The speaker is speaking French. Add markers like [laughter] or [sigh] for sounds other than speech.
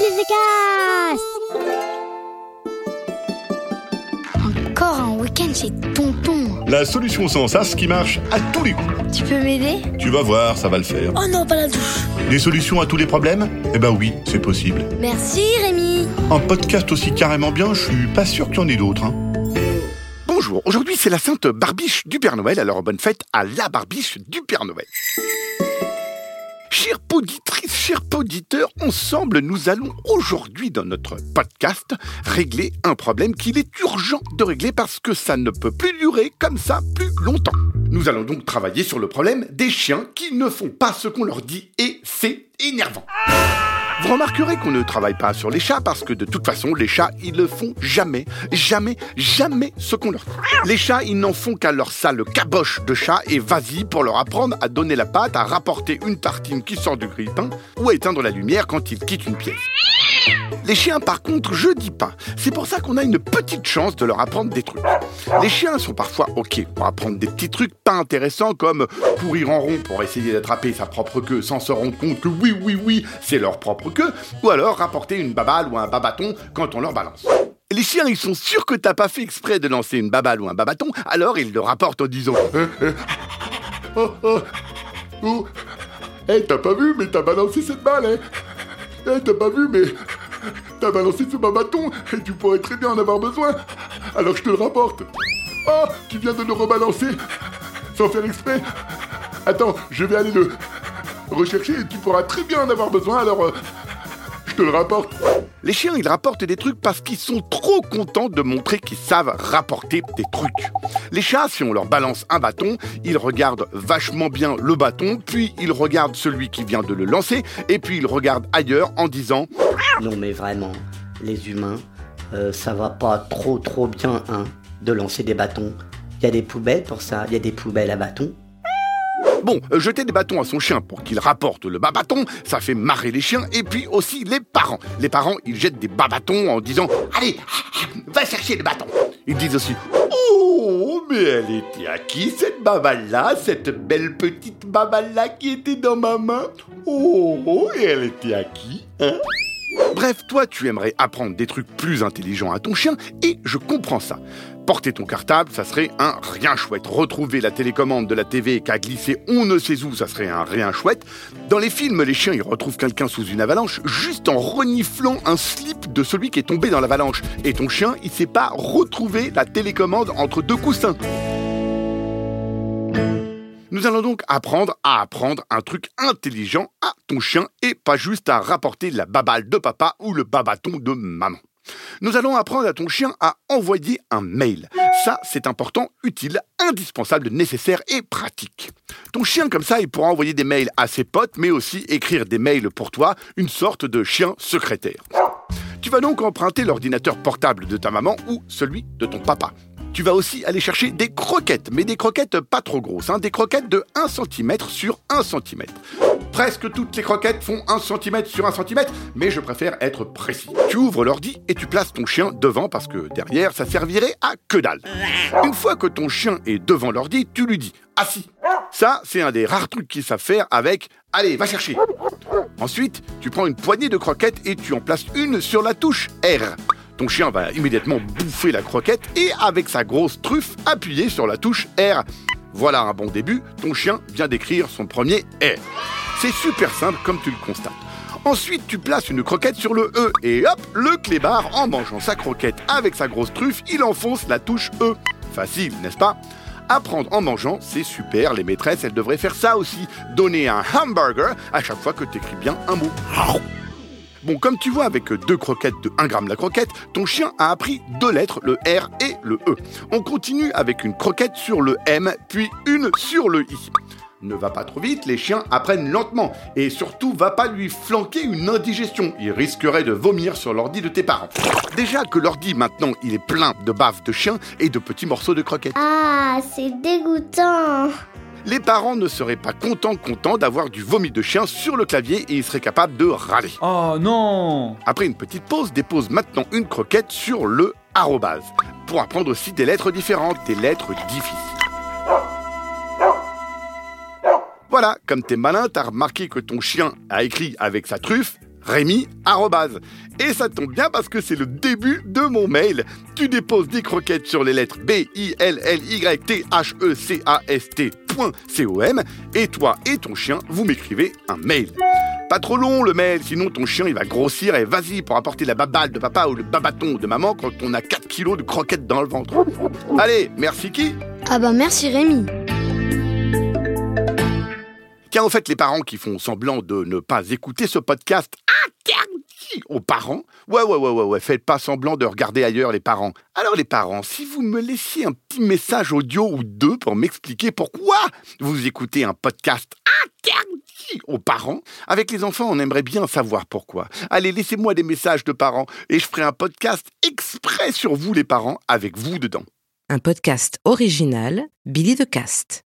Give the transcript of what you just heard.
les Encore un week-end chez Tonton. La solution sans sas qui marche à tous les coups. Tu peux m'aider? Tu vas voir, ça va le faire. Oh non, pas la douche. Des solutions à tous les problèmes? Eh ben oui, c'est possible. Merci Rémi. Un podcast aussi carrément bien, je suis pas sûr qu'il y en ait d'autres. Hein. Bonjour, aujourd'hui c'est la sainte barbiche du Père Noël, alors bonne fête à la barbiche du Père Noël. Chère poditrice, chers poditeurs, ensemble nous allons aujourd'hui dans notre podcast régler un problème qu'il est urgent de régler parce que ça ne peut plus durer comme ça plus longtemps. Nous allons donc travailler sur le problème des chiens qui ne font pas ce qu'on leur dit et c'est énervant. Vous remarquerez qu'on ne travaille pas sur les chats parce que de toute façon, les chats, ils ne font jamais, jamais, jamais ce qu'on leur dit. Les chats, ils n'en font qu'à leur sale caboche de chat et vas-y pour leur apprendre à donner la patte, à rapporter une tartine qui sort du grille-pain ou à éteindre la lumière quand ils quittent une pièce. Les chiens, par contre, je dis pas. C'est pour ça qu'on a une petite chance de leur apprendre des trucs. Les chiens sont parfois ok pour apprendre des petits trucs pas intéressants comme courir en rond pour essayer d'attraper sa propre queue sans se rendre compte que oui, oui, oui, c'est leur propre queue, ou alors rapporter une baballe ou un babaton quand on leur balance. Les chiens, ils sont sûrs que t'as pas fait exprès de lancer une baballe ou un babaton, alors ils le rapportent en disant euh, euh, Oh, oh, oh, hey, t'as pas vu, mais t'as balancé cette balle, hein Hey, t'as pas vu, mais T'as balancé ce bâton et tu pourrais très bien en avoir besoin. Alors je te le rapporte. Oh, tu viens de le rebalancer sans faire exprès. Attends, je vais aller le rechercher et tu pourras très bien en avoir besoin. Alors, euh, je te le rapporte. Les chiens, ils rapportent des trucs parce qu'ils sont trop contents de montrer qu'ils savent rapporter des trucs. Les chats, si on leur balance un bâton, ils regardent vachement bien le bâton, puis ils regardent celui qui vient de le lancer, et puis ils regardent ailleurs en disant Non mais vraiment, les humains, euh, ça va pas trop trop bien, hein, de lancer des bâtons. Il y a des poubelles pour ça, il y a des poubelles à bâtons. Bon, euh, jeter des bâtons à son chien pour qu'il rapporte le bas-bâton, ça fait marrer les chiens et puis aussi les parents. Les parents, ils jettent des bas-bâtons en disant Allez, [laughs] va chercher le bâton. Ils disent aussi Oh, mais elle était à qui cette baballe-là, cette belle petite baballe-là qui était dans ma main? Oh, et elle était à qui hein? Bref, toi, tu aimerais apprendre des trucs plus intelligents à ton chien, et je comprends ça. Porter ton cartable, ça serait un rien chouette. Retrouver la télécommande de la TV qui a glissé on ne sait où, ça serait un rien chouette. Dans les films, les chiens, ils retrouvent quelqu'un sous une avalanche juste en reniflant un slip de celui qui est tombé dans l'avalanche. Et ton chien, il sait pas retrouver la télécommande entre deux coussins. Nous allons donc apprendre à apprendre un truc intelligent à ton chien et pas juste à rapporter la baballe de papa ou le babaton de maman. Nous allons apprendre à ton chien à envoyer un mail. Ça, c'est important, utile, indispensable, nécessaire et pratique. Ton chien, comme ça, il pourra envoyer des mails à ses potes, mais aussi écrire des mails pour toi, une sorte de chien secrétaire. Tu vas donc emprunter l'ordinateur portable de ta maman ou celui de ton papa. Tu vas aussi aller chercher des croquettes, mais des croquettes pas trop grosses, hein, des croquettes de 1 cm sur 1 cm. Presque toutes les croquettes font 1 cm sur 1 cm, mais je préfère être précis. Tu ouvres l'ordi et tu places ton chien devant parce que derrière, ça servirait à que dalle. Une fois que ton chien est devant l'ordi, tu lui dis assis. Ça, c'est un des rares trucs qu'il savent faire avec Allez, va chercher. Ensuite, tu prends une poignée de croquettes et tu en places une sur la touche R. Ton chien va immédiatement bouffer la croquette et avec sa grosse truffe appuyer sur la touche R. Voilà un bon début, ton chien vient d'écrire son premier R. C'est super simple comme tu le constates. Ensuite, tu places une croquette sur le E et hop, le clébard, en mangeant sa croquette avec sa grosse truffe, il enfonce la touche E. Facile, n'est-ce pas? Apprendre en mangeant, c'est super, les maîtresses, elles devraient faire ça aussi. Donner un hamburger à chaque fois que tu écris bien un mot. Comme tu vois, avec deux croquettes de 1 gramme la croquette, ton chien a appris deux lettres, le R et le E. On continue avec une croquette sur le M, puis une sur le I. Ne va pas trop vite, les chiens apprennent lentement. Et surtout, va pas lui flanquer une indigestion. Il risquerait de vomir sur l'ordi de tes parents. Déjà que l'ordi, maintenant, il est plein de baves de chiens et de petits morceaux de croquettes. Ah, c'est dégoûtant les parents ne seraient pas contents contents d'avoir du vomi de chien sur le clavier et ils seraient capables de râler. Oh non Après une petite pause, dépose maintenant une croquette sur le arrobase pour apprendre aussi des lettres différentes, des lettres difficiles. Voilà, comme t'es malin, t'as remarqué que ton chien a écrit avec sa truffe Rémi arrobase. Et ça tombe bien parce que c'est le début de mon mail. Tu déposes des croquettes sur les lettres B I L L Y T H E C A S T .com et toi et ton chien vous m'écrivez un mail. Pas trop long le mail, sinon ton chien il va grossir et vas-y pour apporter la baballe de papa ou le babaton de maman quand on a 4 kilos de croquettes dans le ventre. Allez, merci qui? Ah bah merci Rémi. Tiens, en fait, les parents qui font semblant de ne pas écouter ce podcast aux parents. Ouais, ouais, ouais, ouais, ouais, faites pas semblant de regarder ailleurs les parents. Alors les parents, si vous me laissiez un petit message audio ou deux pour m'expliquer pourquoi vous écoutez un podcast interdit aux parents, avec les enfants, on aimerait bien savoir pourquoi. Allez, laissez-moi des messages de parents et je ferai un podcast exprès sur vous les parents avec vous dedans. Un podcast original, Billy de Cast.